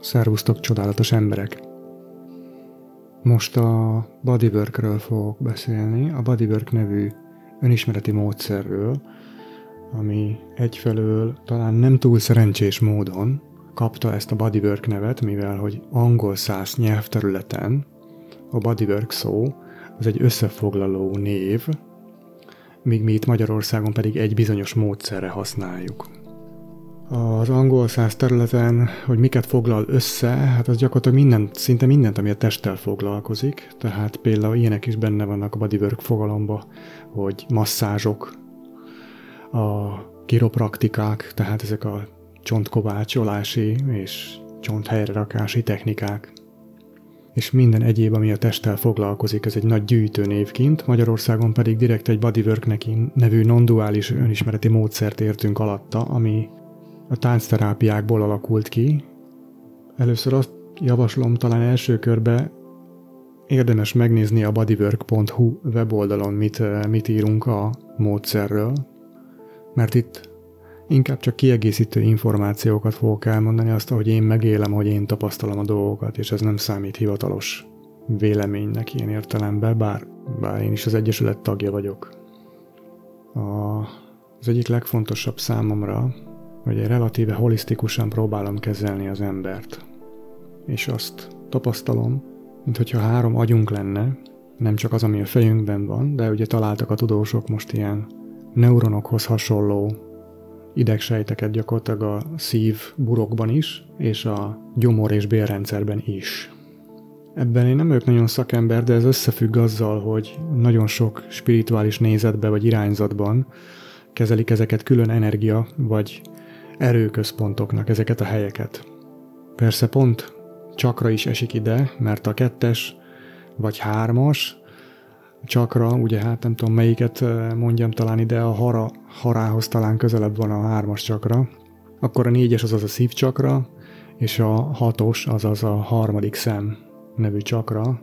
Szervusztok, csodálatos emberek! Most a bodyworkről fogok beszélni, a bodywork nevű önismereti módszerről, ami egyfelől talán nem túl szerencsés módon kapta ezt a bodywork nevet, mivel hogy angol száz nyelvterületen a bodywork szó az egy összefoglaló név, míg mi itt Magyarországon pedig egy bizonyos módszerre használjuk az angol száz területen, hogy miket foglal össze, hát az gyakorlatilag mindent, szinte mindent, ami a testtel foglalkozik. Tehát például ilyenek is benne vannak a bodywork fogalomba, hogy masszázsok, a kiropraktikák, tehát ezek a csontkovácsolási és csonthelyre rakási technikák, és minden egyéb, ami a testtel foglalkozik, ez egy nagy gyűjtőnév kint, Magyarországon pedig direkt egy bodywork nevű non-duális önismereti módszert értünk alatta, ami a táncterápiákból alakult ki. Először azt javaslom talán első körbe érdemes megnézni a bodywork.hu weboldalon, mit, mit írunk a módszerről, mert itt inkább csak kiegészítő információkat fogok elmondani, azt, hogy én megélem, hogy én tapasztalom a dolgokat, és ez nem számít hivatalos véleménynek ilyen értelemben, bár, bár én is az Egyesület tagja vagyok. A, az egyik legfontosabb számomra, hogy én relatíve holisztikusan próbálom kezelni az embert. És azt tapasztalom, mint hogyha három agyunk lenne, nem csak az, ami a fejünkben van, de ugye találtak a tudósok most ilyen neuronokhoz hasonló idegsejteket gyakorlatilag a szív burokban is, és a gyomor és bélrendszerben is. Ebben én nem vagyok nagyon szakember, de ez összefügg azzal, hogy nagyon sok spirituális nézetbe vagy irányzatban kezelik ezeket külön energia vagy erőközpontoknak ezeket a helyeket. Persze pont csakra is esik ide, mert a kettes vagy hármas csakra, ugye hát nem tudom melyiket mondjam talán ide, a hara, harához talán közelebb van a hármas csakra, akkor a négyes az az a szívcsakra, és a hatos az az a harmadik szem nevű csakra.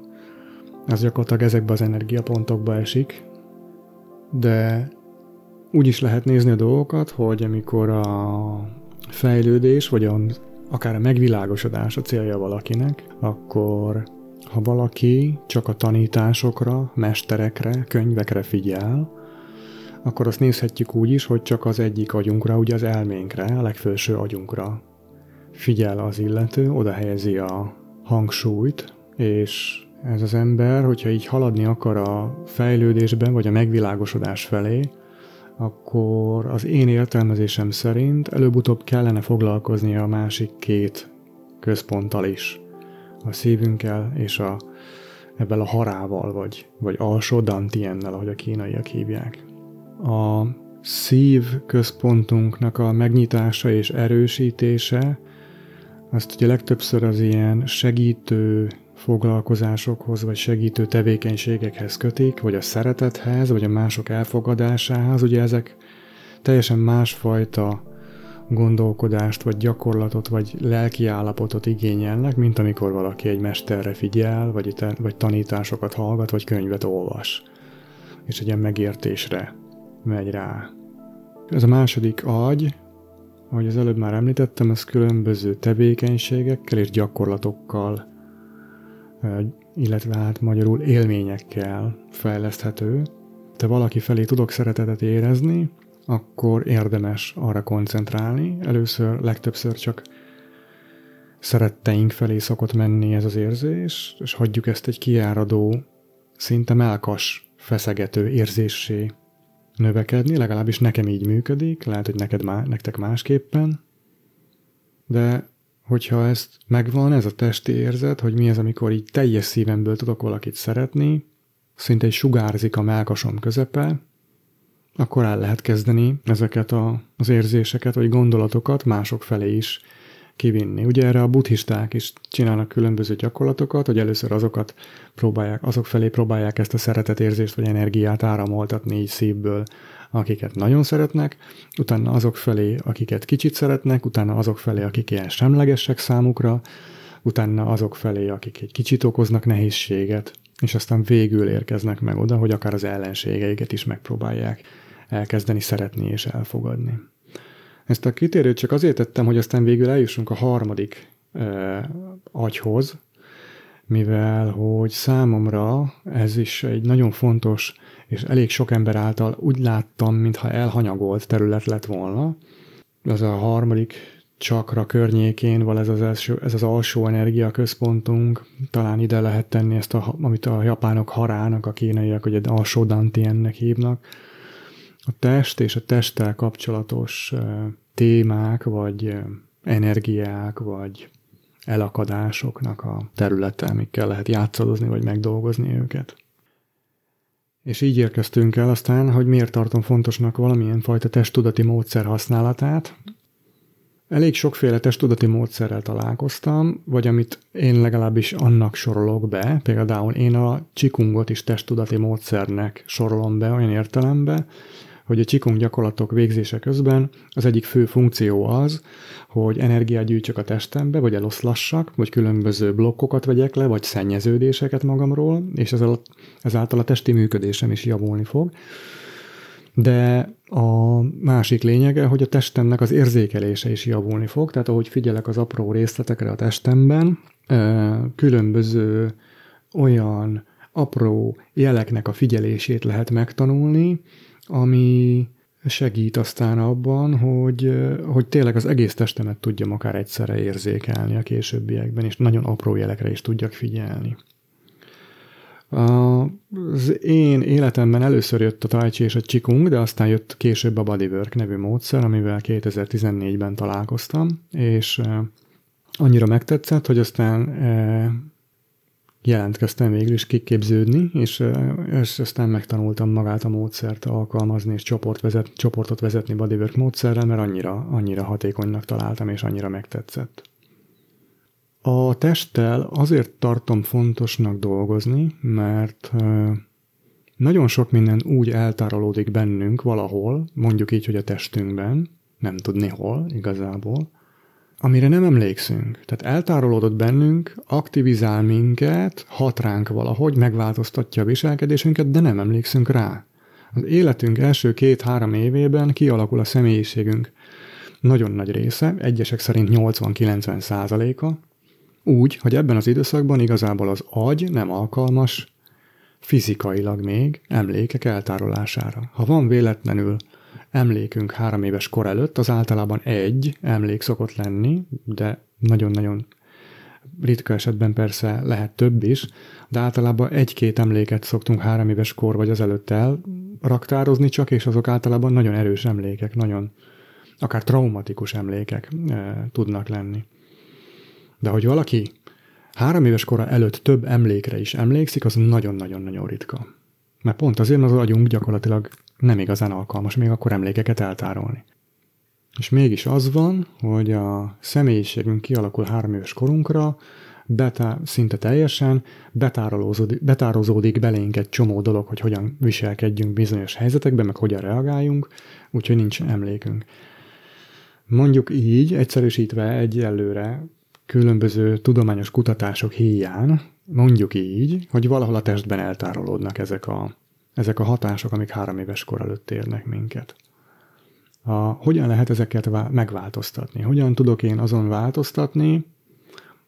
Ez gyakorlatilag ezekbe az energiapontokba esik, de úgy is lehet nézni a dolgokat, hogy amikor a fejlődés, vagy a, akár a megvilágosodás a célja valakinek, akkor ha valaki csak a tanításokra, mesterekre, könyvekre figyel, akkor azt nézhetjük úgy is, hogy csak az egyik agyunkra, ugye az elménkre, a legfelső agyunkra figyel az illető, oda helyezi a hangsúlyt, és ez az ember, hogyha így haladni akar a fejlődésben, vagy a megvilágosodás felé, akkor az én értelmezésem szerint előbb-utóbb kellene foglalkozni a másik két központtal is. A szívünkkel és a, ebben a harával, vagy, vagy alsó dantiennel, ahogy a kínaiak hívják. A szív központunknak a megnyitása és erősítése, azt ugye legtöbbször az ilyen segítő foglalkozásokhoz vagy segítő tevékenységekhez kötik, vagy a szeretethez, vagy a mások elfogadásához. Ugye ezek teljesen másfajta gondolkodást, vagy gyakorlatot, vagy lelki állapotot igényelnek, mint amikor valaki egy mesterre figyel, vagy, vagy tanításokat hallgat, vagy könyvet olvas. És egy ilyen megértésre megy rá. Ez a második agy, ahogy az előbb már említettem, ez különböző tevékenységekkel és gyakorlatokkal illetve hát magyarul élményekkel fejleszthető. Te valaki felé tudok szeretetet érezni, akkor érdemes arra koncentrálni. Először, legtöbbször csak szeretteink felé szokott menni ez az érzés, és hagyjuk ezt egy kiáradó, szinte melkas, feszegető érzéssé növekedni, legalábbis nekem így működik, lehet, hogy neked má, nektek másképpen, de hogyha ezt megvan, ez a testi érzet, hogy mi az, amikor így teljes szívemből tudok valakit szeretni, szinte egy sugárzik a melkasom közepe, akkor el lehet kezdeni ezeket a, az érzéseket vagy gondolatokat mások felé is kivinni. Ugye erre a buddhisták is csinálnak különböző gyakorlatokat, hogy először azokat próbálják, azok felé próbálják ezt a szeretetérzést vagy energiát áramoltatni így szívből akiket nagyon szeretnek, utána azok felé, akiket kicsit szeretnek, utána azok felé, akik ilyen semlegesek számukra, utána azok felé, akik egy kicsit okoznak nehézséget, és aztán végül érkeznek meg oda, hogy akár az ellenségeiket is megpróbálják elkezdeni szeretni és elfogadni. Ezt a kitérőt csak azért tettem, hogy aztán végül eljussunk a harmadik agyhoz, mivel hogy számomra ez is egy nagyon fontos, és elég sok ember által úgy láttam, mintha elhanyagolt terület lett volna. Az a harmadik csakra környékén van ez az, első, ez az alsó energia központunk, talán ide lehet tenni ezt, a, amit a japánok harának, a kínaiak, egy alsó dantiennek hívnak. A test és a testtel kapcsolatos témák, vagy energiák, vagy elakadásoknak a területe, amikkel lehet játszadozni, vagy megdolgozni őket. És így érkeztünk el aztán, hogy miért tartom fontosnak valamilyen fajta testtudati módszer használatát. Elég sokféle testtudati módszerrel találkoztam, vagy amit én legalábbis annak sorolok be, például én a csikungot is testtudati módszernek sorolom be olyan értelembe, hogy a csikung gyakorlatok végzése közben az egyik fő funkció az, hogy energiát gyűjtsök a testembe, vagy eloszlassak, vagy különböző blokkokat vegyek le, vagy szennyeződéseket magamról, és ezáltal a testi működésem is javulni fog. De a másik lényege, hogy a testemnek az érzékelése is javulni fog, tehát ahogy figyelek az apró részletekre a testemben, különböző olyan apró jeleknek a figyelését lehet megtanulni, ami segít aztán abban, hogy, hogy tényleg az egész testemet tudjam akár egyszerre érzékelni a későbbiekben, és nagyon apró jelekre is tudjak figyelni. Az én életemben először jött a Tai és a Qigong, de aztán jött később a Bodywork nevű módszer, amivel 2014-ben találkoztam, és annyira megtetszett, hogy aztán jelentkeztem végül is kiképződni, és, és aztán megtanultam magát a módszert alkalmazni, és csoport vezet, csoportot vezetni bodywork módszerrel, mert annyira, annyira hatékonynak találtam, és annyira megtetszett. A testtel azért tartom fontosnak dolgozni, mert nagyon sok minden úgy eltárolódik bennünk valahol, mondjuk így, hogy a testünkben, nem tudni hol igazából, amire nem emlékszünk. Tehát eltárolódott bennünk, aktivizál minket, hat ránk valahogy, megváltoztatja a viselkedésünket, de nem emlékszünk rá. Az életünk első két-három évében kialakul a személyiségünk nagyon nagy része, egyesek szerint 80-90 százaléka, úgy, hogy ebben az időszakban igazából az agy nem alkalmas fizikailag még emlékek eltárolására. Ha van véletlenül emlékünk három éves kor előtt, az általában egy emlék szokott lenni, de nagyon-nagyon ritka esetben persze lehet több is, de általában egy-két emléket szoktunk három éves kor vagy az előtt elraktározni csak, és azok általában nagyon erős emlékek, nagyon akár traumatikus emlékek e, tudnak lenni. De hogy valaki három éves kora előtt több emlékre is emlékszik, az nagyon-nagyon-nagyon ritka. Mert pont azért az agyunk gyakorlatilag nem igazán alkalmas még akkor emlékeket eltárolni. És mégis az van, hogy a személyiségünk kialakul három éves korunkra, betá, szinte teljesen betárolózódik, betározódik belénk egy csomó dolog, hogy hogyan viselkedjünk bizonyos helyzetekben, meg hogyan reagáljunk, úgyhogy nincs emlékünk. Mondjuk így, egyszerűsítve egyelőre különböző tudományos kutatások híján, mondjuk így, hogy valahol a testben eltárolódnak ezek a ezek a hatások, amik három éves kor előtt érnek minket. A, hogyan lehet ezeket megváltoztatni? Hogyan tudok én azon változtatni,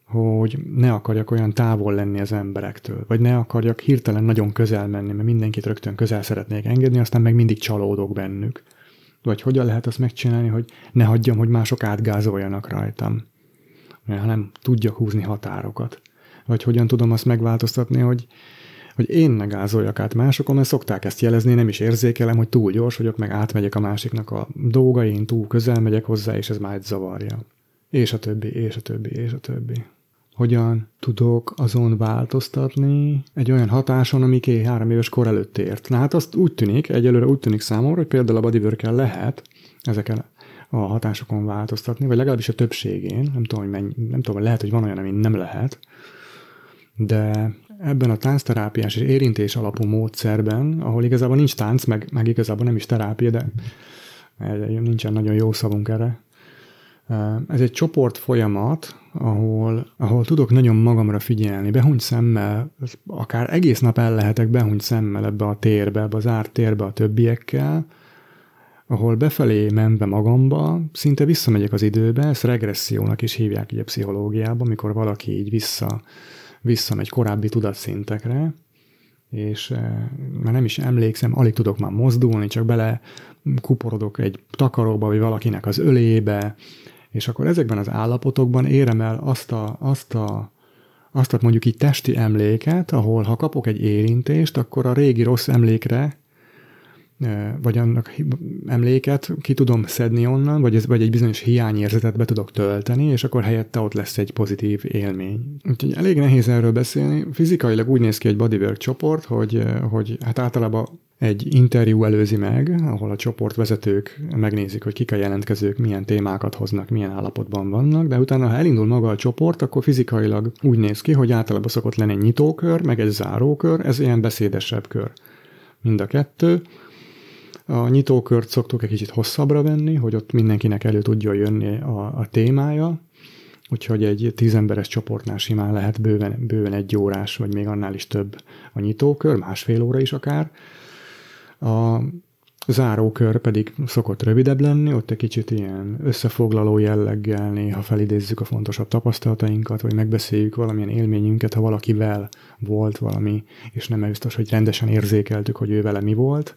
hogy ne akarjak olyan távol lenni az emberektől, vagy ne akarjak hirtelen nagyon közel menni, mert mindenkit rögtön közel szeretnék engedni, aztán meg mindig csalódok bennük. Vagy hogyan lehet azt megcsinálni, hogy ne hagyjam, hogy mások átgázoljanak rajtam, hanem tudjak húzni határokat. Vagy hogyan tudom azt megváltoztatni, hogy hogy én ne gázoljak át másokon, mert szokták ezt jelezni, nem is érzékelem, hogy túl gyors vagyok, meg átmegyek a másiknak a dolgain, túl közel megyek hozzá, és ez már egy zavarja. És a többi, és a többi, és a többi. Hogyan tudok azon változtatni egy olyan hatáson, ami két három éves kor előtt ért? Na hát azt úgy tűnik, egyelőre úgy tűnik számomra, hogy például a bodywork lehet ezeken a hatásokon változtatni, vagy legalábbis a többségén, nem tudom, hogy mennyi, nem tudom, lehet, hogy van olyan, ami nem lehet, de ebben a táncterápiás és érintés alapú módszerben, ahol igazából nincs tánc, meg, meg igazából nem is terápia, de nincsen nagyon jó szavunk erre. Ez egy csoport folyamat, ahol, ahol tudok nagyon magamra figyelni, behuny szemmel, akár egész nap el lehetek behuny szemmel ebbe a térbe, ebbe az árt térbe a többiekkel, ahol befelé menve magamba, szinte visszamegyek az időbe, ezt regressziónak is hívják így a pszichológiában, amikor valaki így vissza, visszamegy korábbi tudatszintekre, és eh, már nem is emlékszem, alig tudok már mozdulni, csak bele kuporodok egy takaróba, vagy valakinek az ölébe, és akkor ezekben az állapotokban érem el azt a, azt a azt a mondjuk így testi emléket, ahol ha kapok egy érintést, akkor a régi rossz emlékre vagy annak emléket ki tudom szedni onnan, vagy, ez, vagy egy bizonyos hiányérzetet be tudok tölteni, és akkor helyette ott lesz egy pozitív élmény. Úgyhogy elég nehéz erről beszélni. Fizikailag úgy néz ki egy bodywork csoport, hogy, hogy hát általában egy interjú előzi meg, ahol a csoportvezetők megnézik, hogy kik a jelentkezők, milyen témákat hoznak, milyen állapotban vannak, de utána, ha elindul maga a csoport, akkor fizikailag úgy néz ki, hogy általában szokott lenni egy nyitókör, meg egy zárókör, ez ilyen beszédesebb kör. Mind a kettő, a nyitókört szoktuk egy kicsit hosszabbra venni, hogy ott mindenkinek elő tudja jönni a, a témája, úgyhogy egy tízemberes csoportnál simán lehet bőven, bőven egy órás, vagy még annál is több a nyitókör, másfél óra is akár. A zárókör pedig szokott rövidebb lenni, ott egy kicsit ilyen összefoglaló jelleggel néha felidézzük a fontosabb tapasztalatainkat, vagy megbeszéljük valamilyen élményünket, ha valakivel volt valami, és nem biztos, hogy rendesen érzékeltük, hogy ő vele mi volt,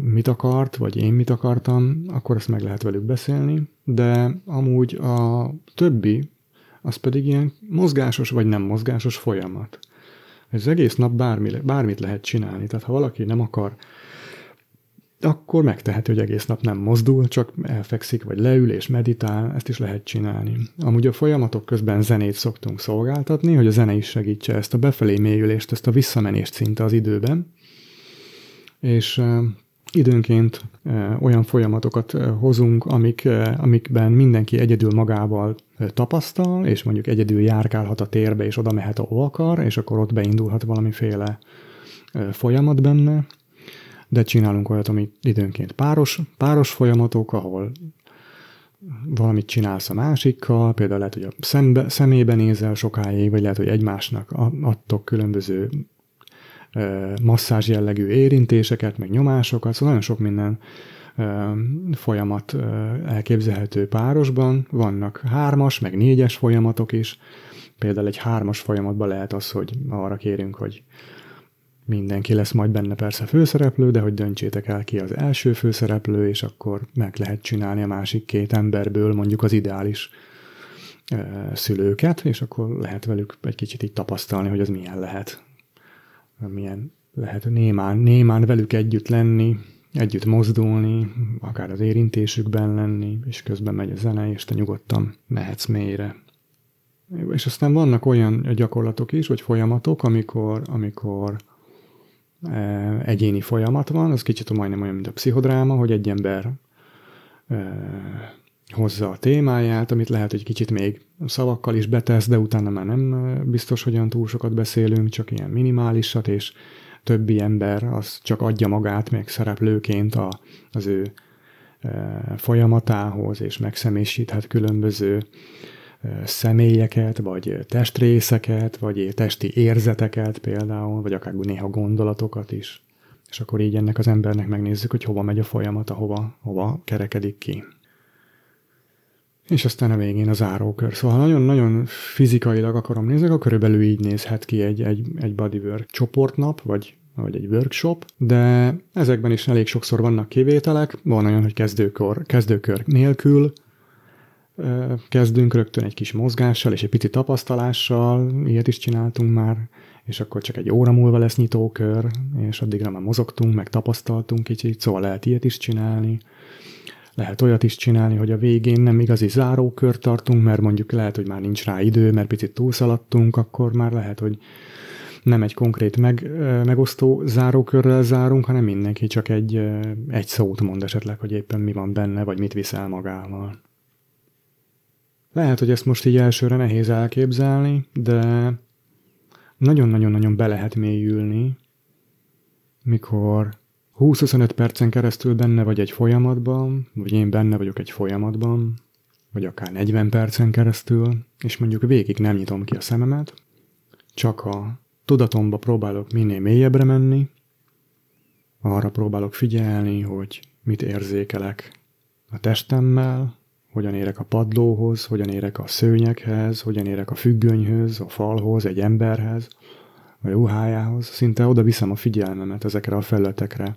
mit akart, vagy én mit akartam, akkor ezt meg lehet velük beszélni, de amúgy a többi, az pedig ilyen mozgásos vagy nem mozgásos folyamat. Ez egész nap bármi, bármit lehet csinálni, tehát ha valaki nem akar, akkor megteheti, hogy egész nap nem mozdul, csak elfekszik, vagy leül és meditál, ezt is lehet csinálni. Amúgy a folyamatok közben zenét szoktunk szolgáltatni, hogy a zene is segítse ezt a befelé mélyülést, ezt a visszamenést szinte az időben, és időnként olyan folyamatokat hozunk, amik, amikben mindenki egyedül magával tapasztal, és mondjuk egyedül járkálhat a térbe, és oda mehet, ahol akar, és akkor ott beindulhat valamiféle folyamat benne, de csinálunk olyat, ami időnként páros, páros folyamatok, ahol valamit csinálsz a másikkal, például lehet, hogy a szembe, szemébe nézel sokáig, vagy lehet, hogy egymásnak adtok különböző masszázs jellegű érintéseket, meg nyomásokat, szóval nagyon sok minden folyamat elképzelhető párosban. Vannak hármas, meg négyes folyamatok is. Például egy hármas folyamatban lehet az, hogy arra kérünk, hogy mindenki lesz majd benne persze főszereplő, de hogy döntsétek el ki az első főszereplő, és akkor meg lehet csinálni a másik két emberből mondjuk az ideális szülőket, és akkor lehet velük egy kicsit így tapasztalni, hogy az milyen lehet milyen lehet némán, némán velük együtt lenni, együtt mozdulni, akár az érintésükben lenni, és közben megy a zene, és te nyugodtan mehetsz mélyre. És aztán vannak olyan gyakorlatok is, vagy folyamatok, amikor, amikor e, egyéni folyamat van, az kicsit majdnem olyan, mint a pszichodráma, hogy egy ember e, hozza a témáját, amit lehet, hogy kicsit még szavakkal is betesz, de utána már nem biztos, hogy olyan túl sokat beszélünk, csak ilyen minimálisat, és többi ember az csak adja magát még szereplőként a, az ő e, folyamatához, és megszemélyisíthet különböző e, személyeket, vagy testrészeket, vagy testi érzeteket például, vagy akár néha gondolatokat is. És akkor így ennek az embernek megnézzük, hogy hova megy a folyamat, hova, hova kerekedik ki és aztán a végén a zárókör. Szóval nagyon-nagyon fizikailag akarom nézni, akkor körülbelül így nézhet ki egy, egy, egy bodywork csoportnap, vagy, vagy egy workshop, de ezekben is elég sokszor vannak kivételek, van olyan, hogy kezdőkor, kezdőkör nélkül, kezdünk rögtön egy kis mozgással és egy pici tapasztalással, ilyet is csináltunk már, és akkor csak egy óra múlva lesz nyitókör, és addigra már mozogtunk, meg tapasztaltunk kicsit, szóval lehet ilyet is csinálni. Lehet olyat is csinálni, hogy a végén nem igazi zárókört tartunk, mert mondjuk lehet, hogy már nincs rá idő, mert picit túlszaladtunk, akkor már lehet, hogy nem egy konkrét meg, megosztó zárókörrel zárunk, hanem mindenki csak egy, egy szót mond esetleg, hogy éppen mi van benne, vagy mit viszel magával. Lehet, hogy ezt most így elsőre nehéz elképzelni, de nagyon-nagyon-nagyon be lehet mélyülni, mikor 20-25 percen keresztül benne vagy egy folyamatban, vagy én benne vagyok egy folyamatban, vagy akár 40 percen keresztül, és mondjuk végig nem nyitom ki a szememet, csak a tudatomba próbálok minél mélyebbre menni, arra próbálok figyelni, hogy mit érzékelek a testemmel, hogyan érek a padlóhoz, hogyan érek a szőnyekhez, hogyan érek a függönyhöz, a falhoz, egy emberhez, a ruhájához. Szinte oda viszem a figyelmemet ezekre a felületekre,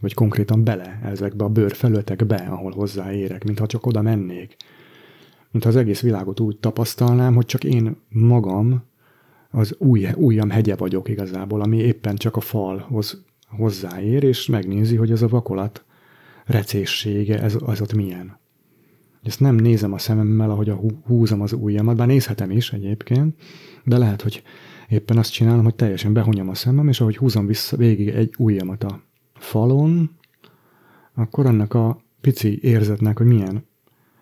vagy konkrétan bele ezekbe a bőr felületekbe, ahol hozzáérek, mintha csak oda mennék. Mintha az egész világot úgy tapasztalnám, hogy csak én magam az új, újam hegye vagyok igazából, ami éppen csak a falhoz hozzáér, és megnézi, hogy ez a vakolat recéssége, ez, az ott milyen. Ezt nem nézem a szememmel, ahogy a húzom az ujjamat, bár nézhetem is egyébként, de lehet, hogy éppen azt csinálom, hogy teljesen behunyom a szemem, és ahogy húzom vissza végig egy ujjamat a falon, akkor annak a pici érzetnek, hogy milyen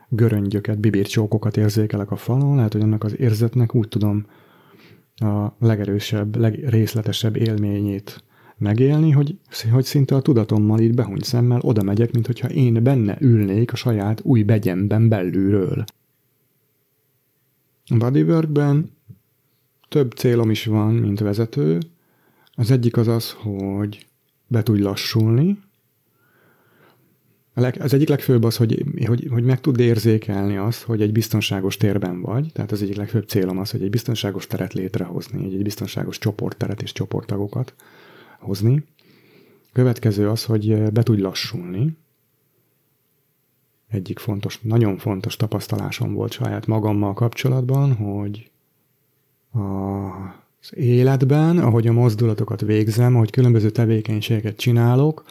göröngyöket, bibircsókokat érzékelek a falon, lehet, hogy annak az érzetnek úgy tudom a legerősebb, legrészletesebb élményét megélni, hogy, hogy szinte a tudatommal így behuny szemmel oda megyek, mint hogyha én benne ülnék a saját új begyemben belülről. A bodyworkben több célom is van, mint vezető. Az egyik az az, hogy be tudj lassulni. Az egyik legfőbb az, hogy, hogy, hogy meg tud érzékelni azt, hogy egy biztonságos térben vagy. Tehát az egyik legfőbb célom az, hogy egy biztonságos teret létrehozni, egy biztonságos csoportteret és csoporttagokat hozni. Következő az, hogy be tudj lassulni. Egyik fontos, nagyon fontos tapasztalásom volt saját magammal kapcsolatban, hogy az életben, ahogy a mozdulatokat végzem, ahogy különböző tevékenységeket csinálok,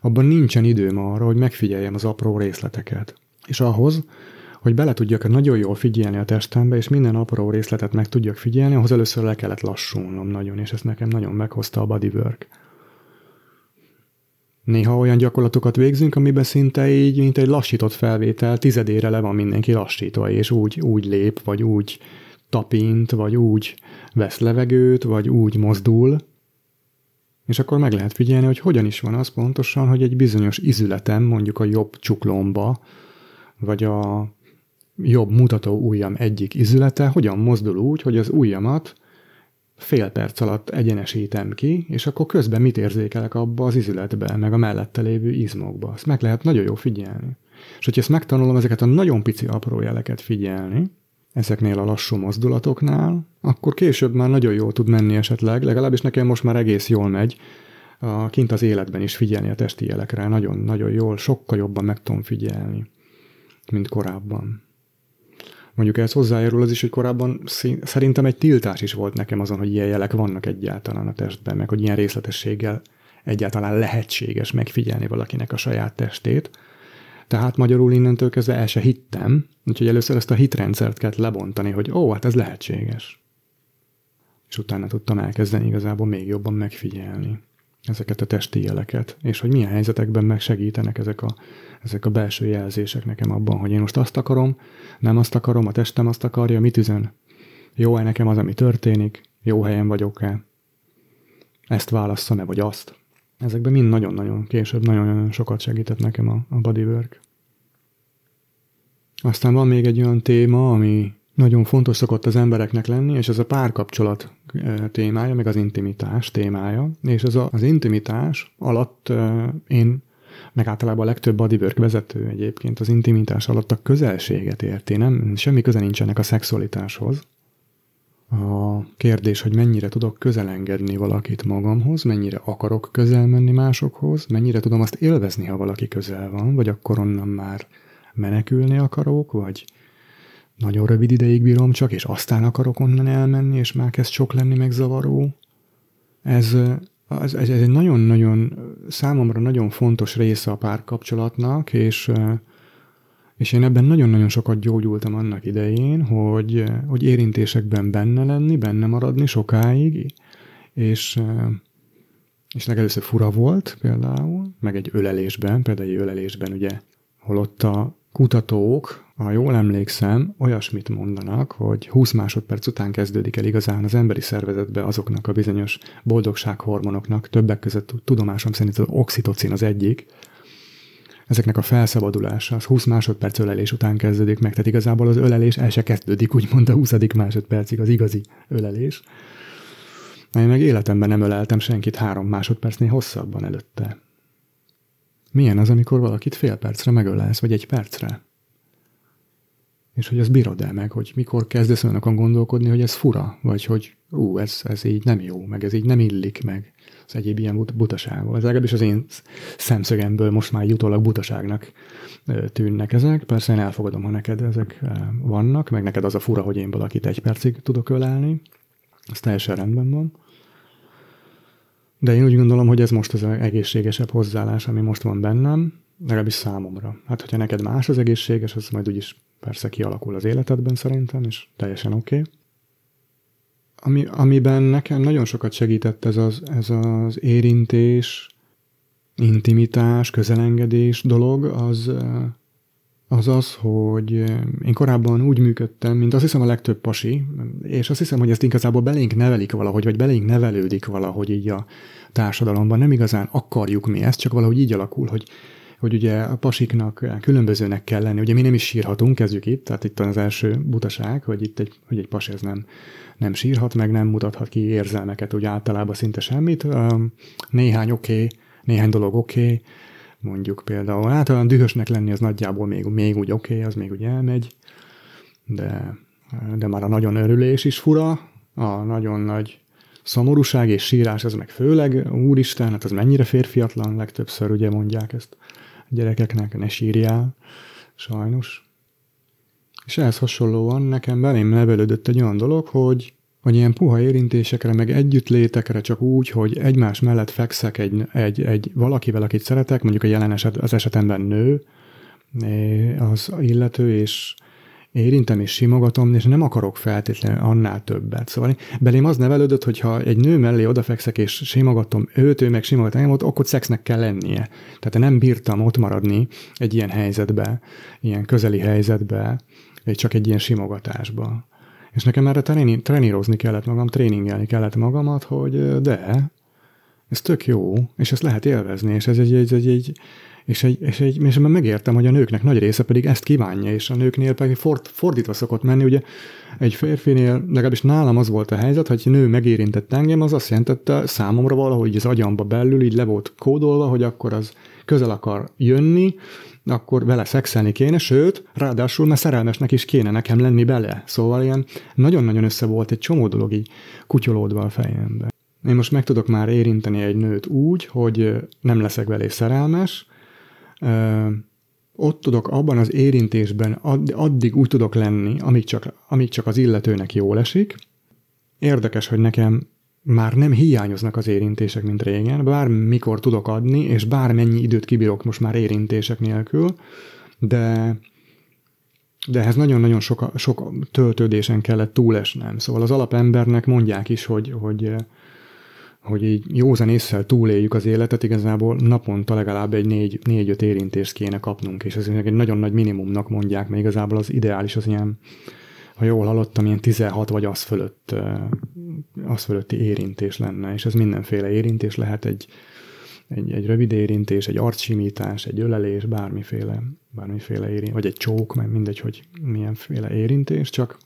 abban nincsen időm arra, hogy megfigyeljem az apró részleteket. És ahhoz, hogy bele tudjak nagyon jól figyelni a testembe, és minden apró részletet meg tudjak figyelni, ahhoz először le kellett lassulnom nagyon, és ezt nekem nagyon meghozta a bodywork. Néha olyan gyakorlatokat végzünk, amiben szinte így, mint egy lassított felvétel, tizedére le van mindenki lassítva, és úgy, úgy lép, vagy úgy tapint, vagy úgy vesz levegőt, vagy úgy mozdul, és akkor meg lehet figyelni, hogy hogyan is van az pontosan, hogy egy bizonyos izületem, mondjuk a jobb csuklomba, vagy a jobb mutató ujjam egyik izülete hogyan mozdul úgy, hogy az ujjamat fél perc alatt egyenesítem ki, és akkor közben mit érzékelek abba az izületbe, meg a mellette lévő izmokba. Ezt meg lehet nagyon jó figyelni. És hogyha ezt megtanulom ezeket a nagyon pici apró jeleket figyelni, ezeknél a lassú mozdulatoknál, akkor később már nagyon jól tud menni esetleg, legalábbis nekem most már egész jól megy, a, kint az életben is figyelni a testi jelekre, nagyon-nagyon jól, sokkal jobban meg tudom figyelni, mint korábban. Mondjuk ehhez hozzájárul az is, hogy korábban szerintem egy tiltás is volt nekem azon, hogy ilyen jelek vannak egyáltalán a testben, meg hogy ilyen részletességgel egyáltalán lehetséges megfigyelni valakinek a saját testét. Tehát magyarul innentől kezdve el se hittem, úgyhogy először ezt a hitrendszert kellett lebontani, hogy ó, hát ez lehetséges. És utána tudtam elkezdeni igazából még jobban megfigyelni ezeket a testi jeleket, és hogy milyen helyzetekben meg segítenek ezek a, ezek a belső jelzések nekem abban, hogy én most azt akarom, nem azt akarom, a testem azt akarja, mit üzen. Jó-e nekem az, ami történik? Jó helyen vagyok-e? Ezt válasszam-e, vagy azt? Ezekben mind nagyon-nagyon később nagyon-nagyon sokat segített nekem a, a bodywork. Aztán van még egy olyan téma, ami nagyon fontos szokott az embereknek lenni, és ez a párkapcsolat témája, meg az intimitás témája. És ez a, az intimitás alatt én, meg általában a legtöbb bodywork vezető egyébként az intimitás alatt a közelséget érti, nem? Semmi köze nincsenek a szexualitáshoz. A kérdés, hogy mennyire tudok közelengedni valakit magamhoz, mennyire akarok közel menni másokhoz, mennyire tudom azt élvezni, ha valaki közel van, vagy akkor onnan már menekülni akarok, vagy nagyon rövid ideig bírom csak, és aztán akarok onnan elmenni, és már kezd sok lenni meg zavaró. Ez, ez, ez egy nagyon-nagyon, számomra nagyon fontos része a párkapcsolatnak, és, és én ebben nagyon-nagyon sokat gyógyultam annak idején, hogy, hogy érintésekben benne lenni, benne maradni sokáig, és, és legelőször fura volt például, meg egy ölelésben, például egy ölelésben ugye, holott a kutatók ha jól emlékszem, olyasmit mondanak, hogy 20 másodperc után kezdődik el igazán az emberi szervezetbe azoknak a bizonyos boldogsághormonoknak, többek között tudomásom szerint az oxitocin az egyik, ezeknek a felszabadulása az 20 másodperc ölelés után kezdődik meg, tehát igazából az ölelés el se kezdődik, úgymond a 20. másodpercig az igazi ölelés. Én meg életemben nem öleltem senkit három másodpercnél hosszabban előtte. Milyen az, amikor valakit fél percre megölelsz, vagy egy percre? És hogy ez bírod el meg, hogy mikor kezdesz olyanokon gondolkodni, hogy ez fura, vagy hogy ú, ez, ez így nem jó, meg ez így nem illik meg az egyéb ilyen butaságból. Ez legalábbis az én szemszögemből most már jutólag butaságnak tűnnek ezek. Persze én elfogadom, ha neked ezek vannak, meg neked az a fura, hogy én valakit egy percig tudok ölelni. Ez teljesen rendben van. De én úgy gondolom, hogy ez most az egészségesebb hozzáállás, ami most van bennem, legalábbis számomra. Hát, hogyha neked más az egészséges, az majd úgyis persze kialakul az életedben szerintem, és teljesen oké. Okay. Ami, amiben nekem nagyon sokat segített ez az, ez az érintés, intimitás, közelengedés dolog, az, az az, hogy én korábban úgy működtem, mint azt hiszem a legtöbb pasi, és azt hiszem, hogy ezt igazából belénk nevelik valahogy, vagy belénk nevelődik valahogy így a társadalomban. Nem igazán akarjuk mi ezt, csak valahogy így alakul, hogy hogy ugye a pasiknak különbözőnek kell lenni. Ugye mi nem is sírhatunk, kezdjük itt, tehát itt az első butaság, hogy itt egy, hogy egy pasi ez nem, nem sírhat, meg nem mutathat ki érzelmeket, úgy általában szinte semmit. Néhány oké, okay, néhány dolog oké, okay, mondjuk például, hát dühösnek lenni az nagyjából még, még úgy oké, okay, az még úgy elmegy, de, de már a nagyon örülés is fura, a nagyon nagy szomorúság és sírás, ez meg főleg, úristen, hát az mennyire férfiatlan, legtöbbször ugye mondják ezt gyerekeknek, ne sírjál, sajnos. És ehhez hasonlóan nekem belém nevelődött egy olyan dolog, hogy, hogy ilyen puha érintésekre, meg együttlétekre csak úgy, hogy egymás mellett fekszek egy, egy, egy valakivel, akit szeretek, mondjuk a jelen eset, az esetemben nő, az illető, és érintem és simogatom, és nem akarok feltétlenül annál többet. Szóval belém az nevelődött, hogy ha egy nő mellé odafekszek és simogatom őt, ő meg simogat engem, ott, akkor szexnek kell lennie. Tehát nem bírtam ott maradni egy ilyen helyzetbe, ilyen közeli helyzetbe, csak egy ilyen simogatásba. És nekem erre tréni- trénírozni kellett magam, tréningelni kellett magamat, hogy de, ez tök jó, és ezt lehet élvezni, és ez egy, egy, egy, egy és, egy, és, egy, és már megértem, hogy a nőknek nagy része pedig ezt kívánja, és a nőknél pedig ford, fordítva szokott menni. Ugye egy férfinél, legalábbis nálam az volt a helyzet, hogy nő megérintett engem, az azt jelentette számomra valahogy az agyamba belül így le volt kódolva, hogy akkor az közel akar jönni, akkor vele szexelni kéne, sőt, ráadásul mert szerelmesnek is kéne nekem lenni bele. Szóval ilyen nagyon-nagyon össze volt egy csomó dolog így kutyolódva a fejembe. Én most meg tudok már érinteni egy nőt úgy, hogy nem leszek vele szerelmes, ott tudok abban az érintésben addig úgy tudok lenni, amíg csak, amíg csak az illetőnek jól esik. Érdekes, hogy nekem már nem hiányoznak az érintések, mint régen, bármikor tudok adni, és bármennyi időt kibírok most már érintések nélkül, de, de ehhez nagyon-nagyon sok, sok töltődésen kellett túlesnem. Szóval az alapembernek mondják is, hogy, hogy hogy így józan észsel túléljük az életet, igazából naponta legalább egy négy, négy-öt érintést kéne kapnunk, és ez egy nagyon nagy minimumnak mondják, mert igazából az ideális az ilyen, ha jól hallottam, ilyen 16 vagy az fölött, az fölötti érintés lenne, és ez mindenféle érintés lehet egy, egy, egy rövid érintés, egy arcsimítás, egy ölelés, bármiféle, bármiféle érintés, vagy egy csók, mert mindegy, hogy milyenféle érintés, csak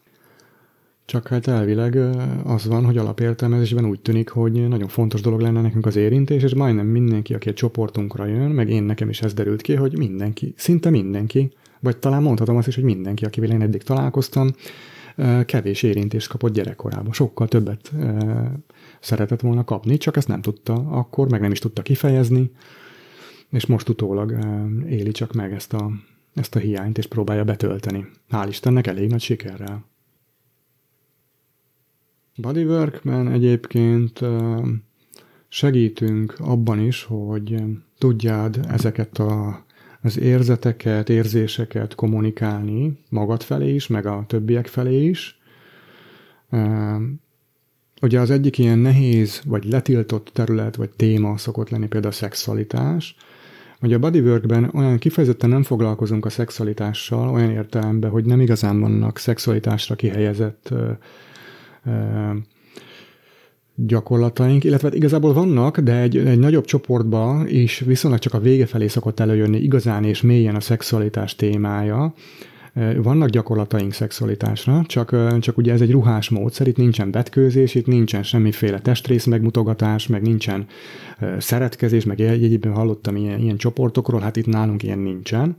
csak hát elvileg az van, hogy alapértelmezésben úgy tűnik, hogy nagyon fontos dolog lenne nekünk az érintés, és majdnem mindenki, aki a csoportunkra jön, meg én nekem is ez derült ki, hogy mindenki, szinte mindenki, vagy talán mondhatom azt is, hogy mindenki, akivel én eddig találkoztam, kevés érintést kapott gyerekkorában. Sokkal többet szeretett volna kapni, csak ezt nem tudta akkor, meg nem is tudta kifejezni, és most utólag éli csak meg ezt a, ezt a hiányt, és próbálja betölteni. Hál' Istennek elég nagy sikerrel. Bodyworkben egyébként segítünk abban is, hogy tudjád ezeket a, az érzeteket, érzéseket kommunikálni magad felé is, meg a többiek felé is. Ugye az egyik ilyen nehéz, vagy letiltott terület, vagy téma szokott lenni például a szexualitás. Ugye a bodyworkben olyan kifejezetten nem foglalkozunk a szexualitással, olyan értelemben, hogy nem igazán vannak szexualitásra kihelyezett gyakorlataink, illetve hát igazából vannak, de egy, egy nagyobb csoportban is viszonylag csak a vége felé szokott előjönni igazán és mélyen a szexualitás témája. vannak gyakorlataink szexualitásra, csak, csak ugye ez egy ruhás módszer, itt nincsen betkőzés, itt nincsen semmiféle testrész megmutogatás, meg nincsen szeretkezés, meg egyébben hallottam ilyen, ilyen csoportokról, hát itt nálunk ilyen nincsen,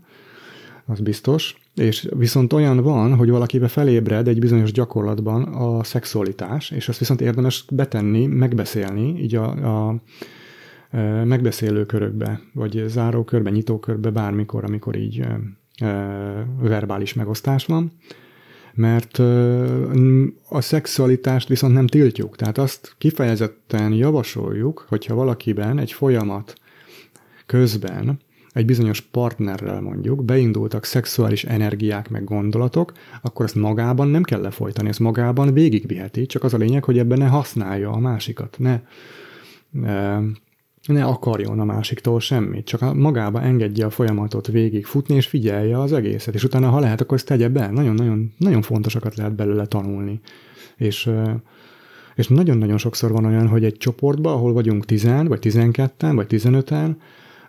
az biztos. És viszont olyan van, hogy valakibe felébred egy bizonyos gyakorlatban a szexualitás, és azt viszont érdemes betenni, megbeszélni, így a, a megbeszélő körökbe, vagy záró körbe, nyitó körbe, bármikor, amikor így verbális megosztás van, mert a szexualitást viszont nem tiltjuk. Tehát azt kifejezetten javasoljuk, hogyha valakiben egy folyamat közben egy bizonyos partnerrel mondjuk beindultak szexuális energiák meg gondolatok, akkor ezt magában nem kell lefolytani, ezt magában végigviheti, csak az a lényeg, hogy ebben ne használja a másikat, ne, ne akarjon a másiktól semmit, csak magába engedje a folyamatot végig futni, és figyelje az egészet, és utána, ha lehet, akkor ezt tegye be. Nagyon-nagyon nagyon fontosakat lehet belőle tanulni. És, és nagyon-nagyon sokszor van olyan, hogy egy csoportban, ahol vagyunk 10 vagy 12 vagy 15-en,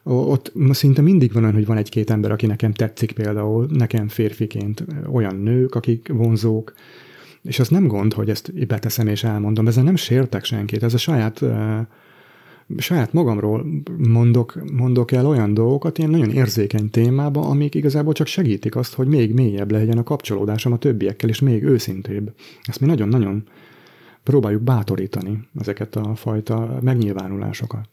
ott szinte mindig van olyan, hogy van egy-két ember, aki nekem tetszik például, nekem férfiként olyan nők, akik vonzók, és az nem gond, hogy ezt beteszem és elmondom, ezzel nem sértek senkit, ez a saját saját magamról mondok, mondok el olyan dolgokat ilyen nagyon érzékeny témába, amik igazából csak segítik azt, hogy még mélyebb legyen a kapcsolódásom a többiekkel, és még őszintébb. Ezt mi nagyon-nagyon próbáljuk bátorítani, ezeket a fajta megnyilvánulásokat.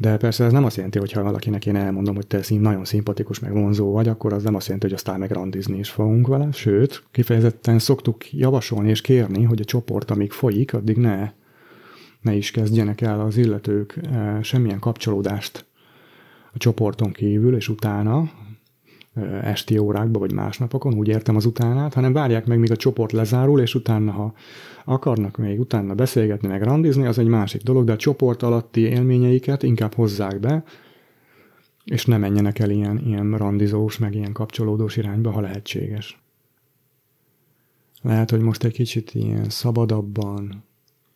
De persze ez nem azt jelenti, hogy ha valakinek én elmondom, hogy te szín, nagyon szimpatikus, meg vonzó vagy, akkor az nem azt jelenti, hogy aztán meg randizni is fogunk vele. Sőt, kifejezetten szoktuk javasolni és kérni, hogy a csoport, amíg folyik, addig ne ne is kezdjenek el az illetők eh, semmilyen kapcsolódást a csoporton kívül, és utána esti órákban, vagy másnapokon, úgy értem az utánát, hanem várják meg, míg a csoport lezárul, és utána, ha akarnak még utána beszélgetni, meg randizni, az egy másik dolog, de a csoport alatti élményeiket inkább hozzák be, és ne menjenek el ilyen, ilyen randizós, meg ilyen kapcsolódós irányba, ha lehetséges. Lehet, hogy most egy kicsit ilyen szabadabban,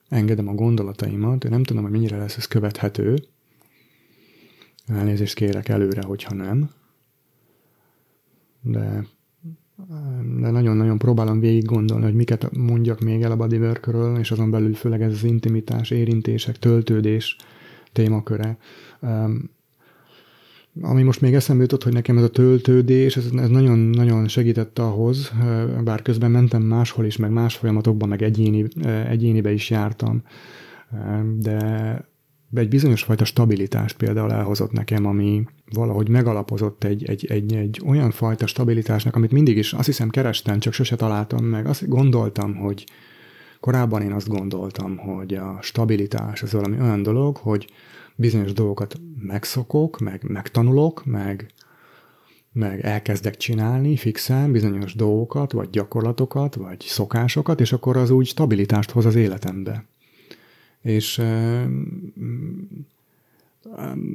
engedem a gondolataimat, nem tudom, hogy mennyire lesz ez követhető. Elnézést kérek előre, hogyha nem. De, de nagyon-nagyon próbálom végig gondolni, hogy miket mondjak még el a bodyworkről, és azon belül főleg ez az intimitás, érintések, töltődés témaköre. Ami most még eszembe jutott, hogy nekem ez a töltődés, ez nagyon-nagyon segített ahhoz, bár közben mentem máshol is, meg más folyamatokban, meg egyéni, egyénibe is jártam, de egy bizonyos fajta stabilitást például elhozott nekem, ami valahogy megalapozott egy, egy, egy, egy olyan fajta stabilitásnak, amit mindig is azt hiszem kerestem, csak sose találtam meg. Azt gondoltam, hogy korábban én azt gondoltam, hogy a stabilitás az valami olyan dolog, hogy bizonyos dolgokat megszokok, meg megtanulok, meg, meg elkezdek csinálni fixen bizonyos dolgokat, vagy gyakorlatokat, vagy szokásokat, és akkor az úgy stabilitást hoz az életembe. És e,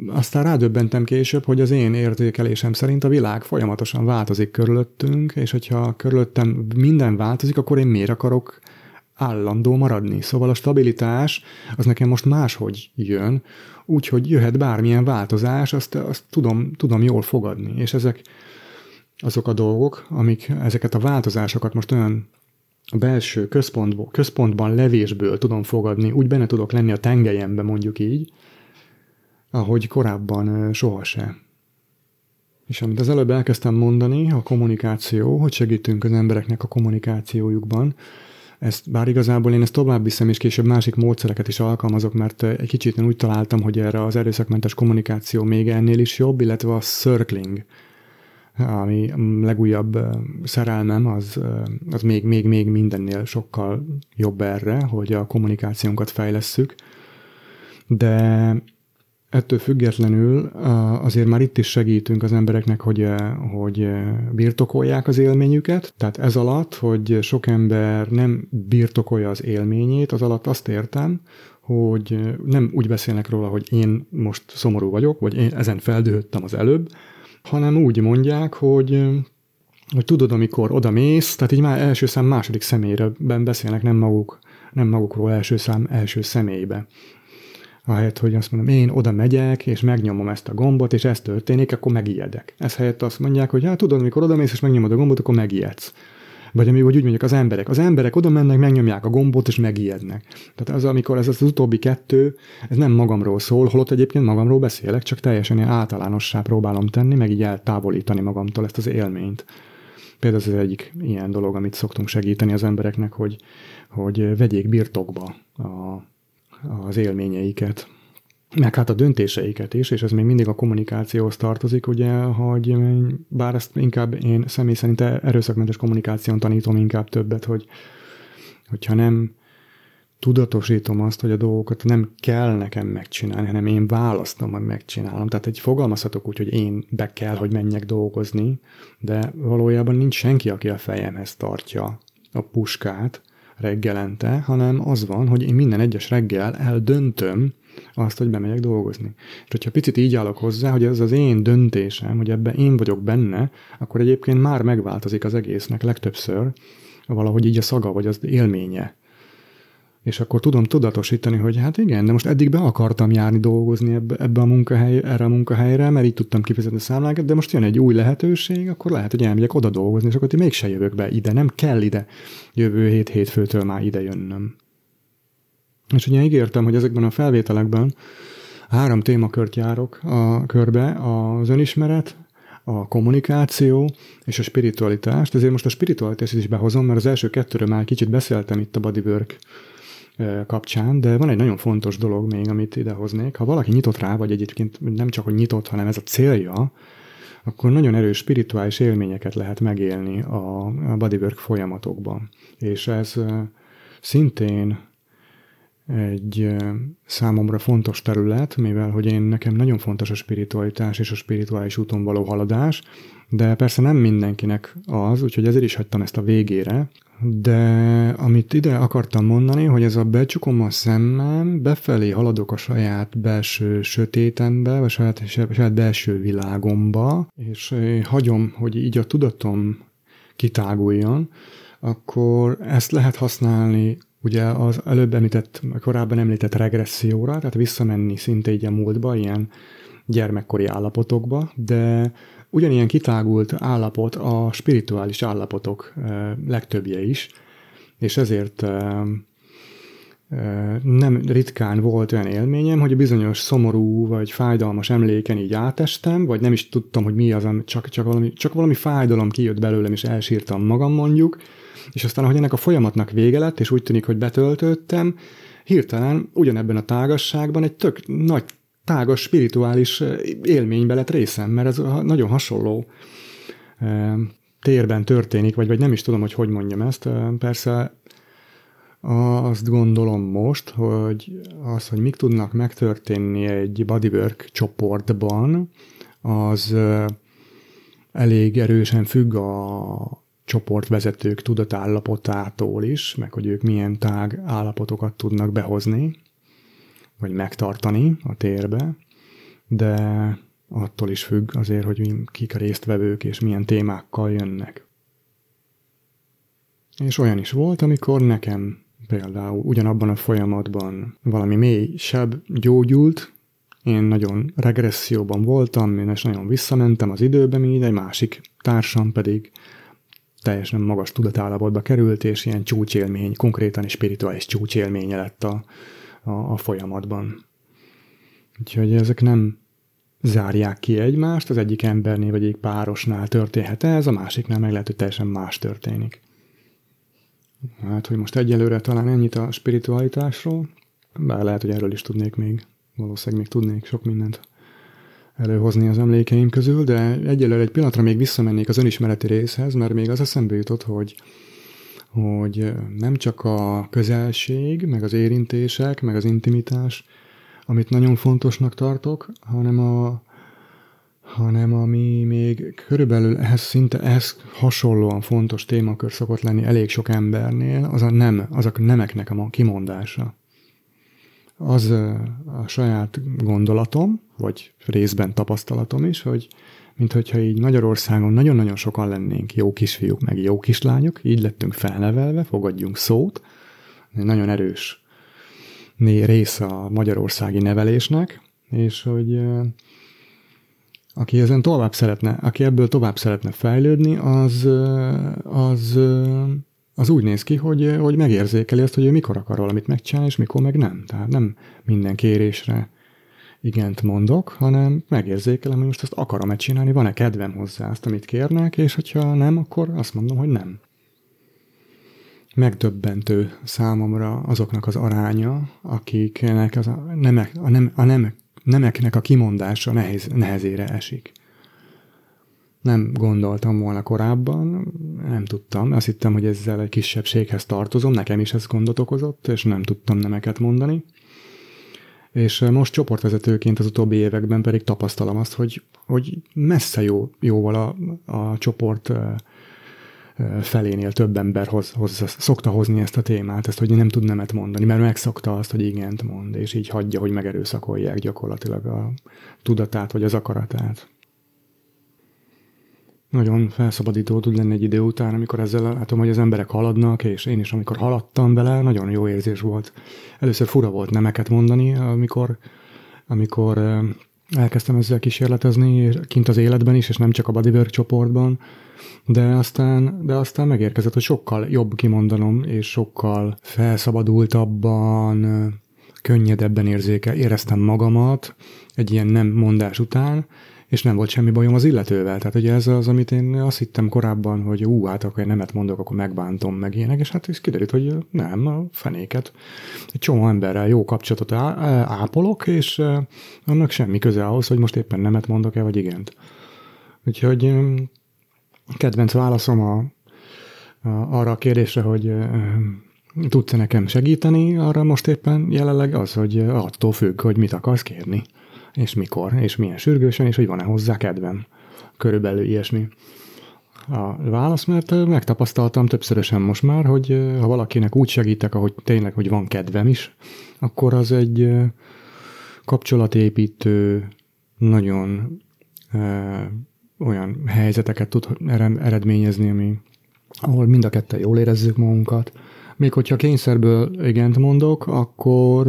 aztán rádöbbentem később, hogy az én értékelésem szerint a világ folyamatosan változik körülöttünk, és hogyha körülöttem minden változik, akkor én miért akarok állandó maradni. Szóval a stabilitás az nekem most máshogy jön, úgyhogy jöhet bármilyen változás, azt, azt tudom, tudom jól fogadni. És ezek azok a dolgok, amik ezeket a változásokat most olyan a belső központból, központban levésből tudom fogadni, úgy benne tudok lenni a tengelyembe, mondjuk így, ahogy korábban sohasem. És amit az előbb elkezdtem mondani, a kommunikáció, hogy segítünk az embereknek a kommunikációjukban, ezt, bár igazából én ezt tovább viszem, és később másik módszereket is alkalmazok, mert egy kicsit én úgy találtam, hogy erre az erőszakmentes kommunikáció még ennél is jobb, illetve a circling, ami legújabb szerelmem, az, az még, még, még mindennél sokkal jobb erre, hogy a kommunikációnkat fejlesszük. De ettől függetlenül azért már itt is segítünk az embereknek, hogy, hogy birtokolják az élményüket. Tehát ez alatt, hogy sok ember nem birtokolja az élményét, az alatt azt értem, hogy nem úgy beszélnek róla, hogy én most szomorú vagyok, vagy én ezen feldőhöttem az előbb, hanem úgy mondják, hogy hogy tudod, amikor oda mész, tehát így már első szám második személyben beszélnek, nem maguk, nem magukról első szám első személybe Ahelyett, hogy azt mondom, én oda megyek, és megnyomom ezt a gombot, és ez történik, akkor megijedek. Ez helyett azt mondják, hogy hát tudod, amikor oda mész, és megnyomod a gombot, akkor megijedsz. Vagy ami úgy mondjuk az emberek. Az emberek oda mennek, megnyomják a gombot, és megijednek. Tehát az, amikor ez az utóbbi kettő, ez nem magamról szól, holott egyébként magamról beszélek, csak teljesen ilyen általánossá próbálom tenni, meg így eltávolítani magamtól ezt az élményt. Például ez az egyik ilyen dolog, amit szoktunk segíteni az embereknek, hogy, hogy vegyék birtokba a, az élményeiket, meg hát a döntéseiket is, és ez még mindig a kommunikációhoz tartozik, ugye, hogy bár ezt inkább én személy szerint erőszakmentes kommunikáción tanítom inkább többet, hogy hogyha nem tudatosítom azt, hogy a dolgokat nem kell nekem megcsinálni, hanem én választom, hogy megcsinálom. Tehát egy fogalmazhatok úgy, hogy én be kell, hogy menjek dolgozni, de valójában nincs senki, aki a fejemhez tartja a puskát reggelente, hanem az van, hogy én minden egyes reggel eldöntöm, azt, hogy bemegyek dolgozni. És hogyha picit így állok hozzá, hogy ez az én döntésem, hogy ebben én vagyok benne, akkor egyébként már megváltozik az egésznek legtöbbször valahogy így a szaga, vagy az élménye. És akkor tudom tudatosítani, hogy hát igen, de most eddig be akartam járni dolgozni ebbe, ebbe a munkahely, erre a munkahelyre, mert így tudtam kifizetni a számlákat, de most jön egy új lehetőség, akkor lehet, hogy elmegyek oda dolgozni, és akkor ti mégse jövök be ide, nem kell ide jövő hét hétfőtől már ide jönnöm. És ugye ígértem, hogy ezekben a felvételekben három témakört járok a körbe, az önismeret, a kommunikáció és a spiritualitást. Ezért most a spiritualitást is behozom, mert az első kettőről már kicsit beszéltem itt a bodywork kapcsán, de van egy nagyon fontos dolog még, amit idehoznék. Ha valaki nyitott rá, vagy egyébként nem csak, hogy nyitott, hanem ez a célja, akkor nagyon erős spirituális élményeket lehet megélni a, bodywork folyamatokban. És ez szintén egy számomra fontos terület, mivel hogy én nekem nagyon fontos a spiritualitás és a spirituális úton való haladás, de persze nem mindenkinek az, úgyhogy ezért is hagytam ezt a végére, de amit ide akartam mondani, hogy ez a becsukom a szemmem, befelé haladok a saját belső sötétembe, vagy saját, saját belső világomba, és hagyom, hogy így a tudatom kitáguljon, akkor ezt lehet használni ugye az előbb említett, korábban említett regresszióra, tehát visszamenni szinte így a múltba, ilyen gyermekkori állapotokba, de ugyanilyen kitágult állapot a spirituális állapotok legtöbbje is, és ezért nem ritkán volt olyan élményem, hogy a bizonyos szomorú vagy fájdalmas emléken így átestem, vagy nem is tudtam, hogy mi az, csak, csak, valami, csak valami fájdalom kijött belőlem, és elsírtam magam mondjuk, és aztán, ahogy ennek a folyamatnak vége lett, és úgy tűnik, hogy betöltöttem, hirtelen ugyanebben a tágasságban egy tök nagy, tágas, spirituális élménybe lett részem, mert ez nagyon hasonló térben történik, vagy, vagy nem is tudom, hogy hogy mondjam ezt. Persze azt gondolom most, hogy az, hogy mik tudnak megtörténni egy bodywork csoportban, az elég erősen függ a csoportvezetők tudatállapotától is, meg hogy ők milyen tág állapotokat tudnak behozni, vagy megtartani a térbe, de attól is függ azért, hogy kik a résztvevők és milyen témákkal jönnek. És olyan is volt, amikor nekem például ugyanabban a folyamatban valami mély seb gyógyult, én nagyon regresszióban voltam, én és nagyon visszamentem az időbe, míg egy másik társam pedig teljesen magas tudatállapotba került, és ilyen csúcsélmény, konkrétan is spirituális csúcsélménye lett a, a, a folyamatban. Úgyhogy ezek nem zárják ki egymást, az egyik embernél vagy egyik párosnál történhet ez, a másiknál meg lehet, hogy teljesen más történik. Hát, hogy most egyelőre talán ennyit a spiritualitásról, bár lehet, hogy erről is tudnék még, valószínűleg még tudnék sok mindent előhozni az emlékeim közül, de egyelőre egy pillanatra még visszamennék az önismereti részhez, mert még az eszembe jutott, hogy, hogy nem csak a közelség, meg az érintések, meg az intimitás, amit nagyon fontosnak tartok, hanem a, hanem ami még körülbelül ehhez szinte ehhez hasonlóan fontos témakör szokott lenni elég sok embernél, az a nem, azok nemeknek a kimondása. Az a saját gondolatom, vagy részben tapasztalatom is, hogy mint hogyha így Magyarországon nagyon-nagyon sokan lennénk jó kisfiúk, meg jó kislányok, így lettünk felnevelve, fogadjunk szót, nagyon erős része a magyarországi nevelésnek, és hogy aki ezen tovább szeretne, aki ebből tovább szeretne fejlődni, az, az, az úgy néz ki, hogy, hogy megérzékeli azt, hogy ő mikor akar valamit megcsinálni, és mikor meg nem. Tehát nem minden kérésre igent mondok, hanem megérzékelem, hogy most ezt akarom-e van-e kedvem hozzá azt, amit kérnek, és hogyha nem, akkor azt mondom, hogy nem. Megdöbbentő számomra azoknak az aránya, akiknek az a, nemek, a, nem, a nem, nemeknek a kimondása nehéz, nehezére esik. Nem gondoltam volna korábban, nem tudtam. Azt hittem, hogy ezzel egy kisebbséghez tartozom, nekem is ez gondot okozott, és nem tudtam nemeket mondani. És most csoportvezetőként az utóbbi években pedig tapasztalom azt, hogy, hogy messze jó, jóval a, a csoport felénél több ember hoz, hoz, szokta hozni ezt a témát, ezt, hogy nem tud nemet mondani, mert megszokta azt, hogy igent mond, és így hagyja, hogy megerőszakolják gyakorlatilag a tudatát vagy az akaratát. Nagyon felszabadító tud lenni egy idő után, amikor ezzel látom, hogy az emberek haladnak, és én is, amikor haladtam vele, nagyon jó érzés volt. Először fura volt nemeket mondani, amikor, amikor elkezdtem ezzel kísérletezni, kint az életben is, és nem csak a bodywork csoportban, de aztán, de aztán megérkezett, hogy sokkal jobb kimondanom, és sokkal felszabadultabban, könnyedebben érzéke, éreztem magamat egy ilyen nem mondás után, és nem volt semmi bajom az illetővel. Tehát ugye ez az, amit én azt hittem korábban, hogy ú, hát akkor én nemet mondok, akkor megbántom meg ilyenek, és hát ez kiderült, hogy nem, a fenéket. Egy csomó emberrel jó kapcsolatot ápolok, és annak semmi köze ahhoz, hogy most éppen nemet mondok-e, vagy igent. Úgyhogy kedvenc válaszom a, a, arra a kérdésre, hogy tudsz-e nekem segíteni, arra most éppen jelenleg az, hogy attól függ, hogy mit akarsz kérni és mikor, és milyen sürgősen, és hogy van-e hozzá kedvem. Körülbelül ilyesmi a válasz, mert megtapasztaltam többszörösen most már, hogy ha valakinek úgy segítek, ahogy tényleg, hogy van kedvem is, akkor az egy kapcsolatépítő, nagyon olyan helyzeteket tud eredményezni, ami, ahol mind a ketten jól érezzük magunkat. Még hogyha kényszerből igent mondok, akkor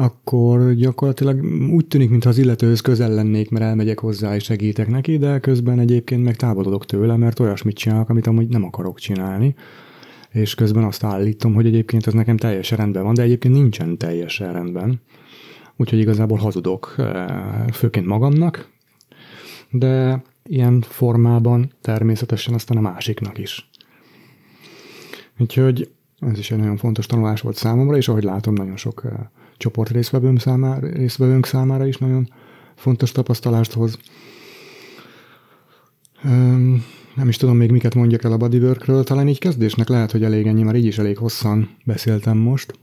akkor gyakorlatilag úgy tűnik, mintha az illetőhöz közel lennék, mert elmegyek hozzá és segítek neki, de közben egyébként meg távolodok tőle, mert olyasmit csinálok, amit amúgy nem akarok csinálni. És közben azt állítom, hogy egyébként ez nekem teljesen rendben van, de egyébként nincsen teljesen rendben. Úgyhogy igazából hazudok, eh, főként magamnak, de ilyen formában természetesen aztán a másiknak is. Úgyhogy ez is egy nagyon fontos tanulás volt számomra, és ahogy látom, nagyon sok eh, csoport részvevőnk számára, részvevőnk számára is nagyon fontos tapasztalást hoz. Nem is tudom még miket mondjak el a bodyworkről, talán így kezdésnek lehet, hogy elég ennyi, már így is elég hosszan beszéltem most.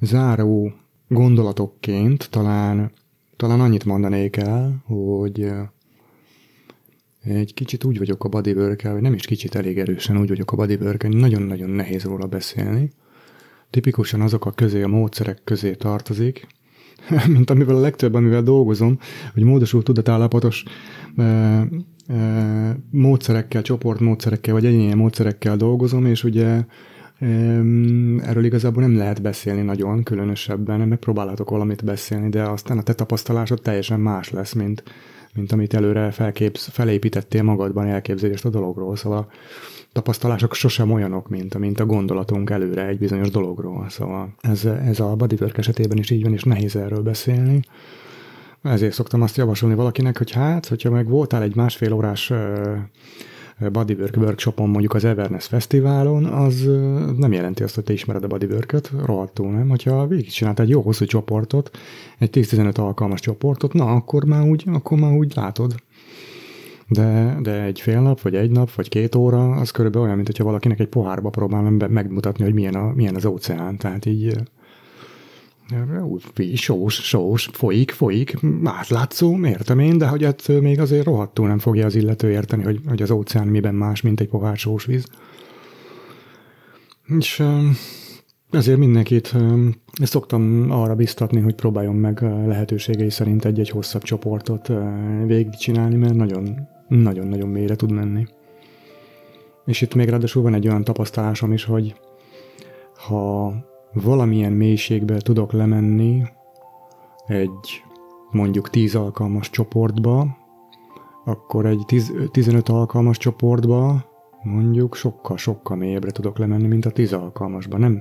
Záró gondolatokként talán, talán annyit mondanék el, hogy egy kicsit úgy vagyok a bodywork vagy nem is kicsit elég erősen úgy vagyok a bodywork nagyon-nagyon nehéz róla beszélni tipikusan azok a közé, a módszerek közé tartozik, mint amivel a legtöbb, amivel dolgozom, hogy módosult tudatállapotos e, e, módszerekkel, csoportmódszerekkel, vagy egyéni módszerekkel dolgozom, és ugye erről igazából nem lehet beszélni nagyon, különösebben, megpróbálhatok valamit beszélni, de aztán a te tapasztalásod teljesen más lesz, mint, mint amit előre felképz, felépítettél magadban elképzelést a dologról. Szóval tapasztalások sosem olyanok, mint, mint a gondolatunk előre egy bizonyos dologról. Szóval ez, ez a bodywork esetében is így van, és nehéz erről beszélni. Ezért szoktam azt javasolni valakinek, hogy hát, hogyha meg voltál egy másfél órás bodywork workshopon, mondjuk az Everness Fesztiválon, az nem jelenti azt, hogy te ismered a bodywork-öt, rohadtul nem. Hogyha végigcsináltál egy jó hosszú csoportot, egy 10-15 alkalmas csoportot, na akkor már úgy, akkor már úgy látod, de, de egy fél nap, vagy egy nap, vagy két óra, az körülbelül olyan, mint hogyha valakinek egy pohárba próbál megmutatni, hogy milyen, a, milyen az óceán. Tehát így sós, sós, folyik, folyik, átlátszó, értem én, de hogy ettől még azért rohadtul nem fogja az illető érteni, hogy, hogy az óceán miben más, mint egy pohár sós víz. És ezért mindenkit szoktam arra biztatni, hogy próbáljon meg lehetőségei szerint egy-egy hosszabb csoportot végigcsinálni, mert nagyon nagyon-nagyon mélyre tud menni. És itt még ráadásul van egy olyan tapasztalásom is, hogy ha valamilyen mélységbe tudok lemenni egy mondjuk 10 alkalmas csoportba, akkor egy 10, 15 alkalmas csoportba mondjuk sokkal-sokkal mélyebbre tudok lemenni, mint a 10 alkalmasba. Nem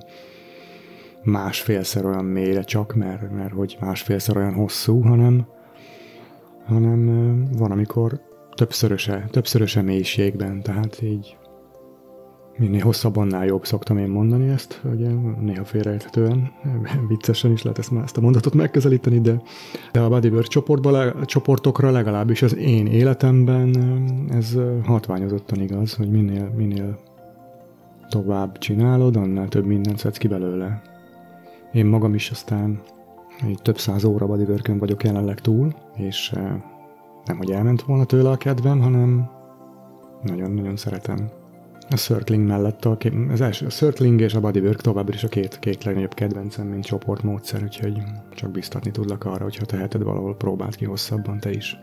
másfélszer olyan mélyre csak, mert, mert hogy másfélszer olyan hosszú, hanem, hanem van, amikor többszöröse, többszöröse mélységben, tehát így minél hosszabb, annál jobb, szoktam én mondani ezt, ugye néha félreérthetően, viccesen is lehet ezt, ezt a mondatot megközelíteni, de, de a bodywork csoportba, csoportokra legalábbis az én életemben ez hatványozottan igaz, hogy minél, minél tovább csinálod, annál több mindent szedsz ki belőle. Én magam is aztán egy több száz óra bodywork vagyok jelenleg túl, és nem, hogy elment volna tőle a kedvem, hanem nagyon-nagyon szeretem a Circling mellett a, az első, a Circling és a Bodywork továbbra is a két, két legnagyobb kedvencem, mint csoportmódszer, úgyhogy csak biztatni tudlak arra, hogyha teheted valahol, próbáld ki hosszabban te is.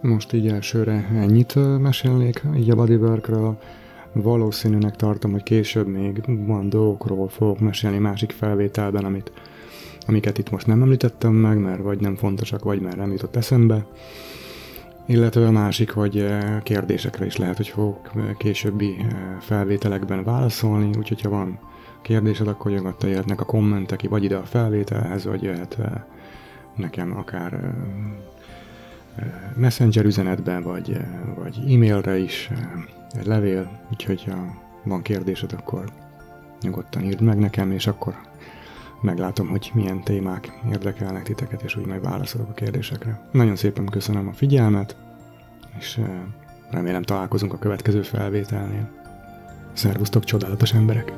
Most így elsőre ennyit mesélnék így a bodyworkről. Valószínűnek tartom, hogy később még van dolgokról fogok mesélni másik felvételben, amit, amiket itt most nem említettem meg, mert vagy nem fontosak, vagy már nem jutott eszembe. Illetve a másik, hogy eh, kérdésekre is lehet, hogy fogok eh, későbbi eh, felvételekben válaszolni, úgyhogy ha van kérdésed, akkor nyugodtan jöhetnek a kommentek, vagy ide a felvételhez, vagy jöhet nekem akár messenger üzenetben, vagy, vagy e-mailre is, egy levél, úgyhogy ha van kérdésed, akkor nyugodtan írd meg nekem, és akkor meglátom, hogy milyen témák érdekelnek titeket, és úgy majd válaszolok a kérdésekre. Nagyon szépen köszönöm a figyelmet, és remélem találkozunk a következő felvételnél. Szervusztok, csodálatos emberek!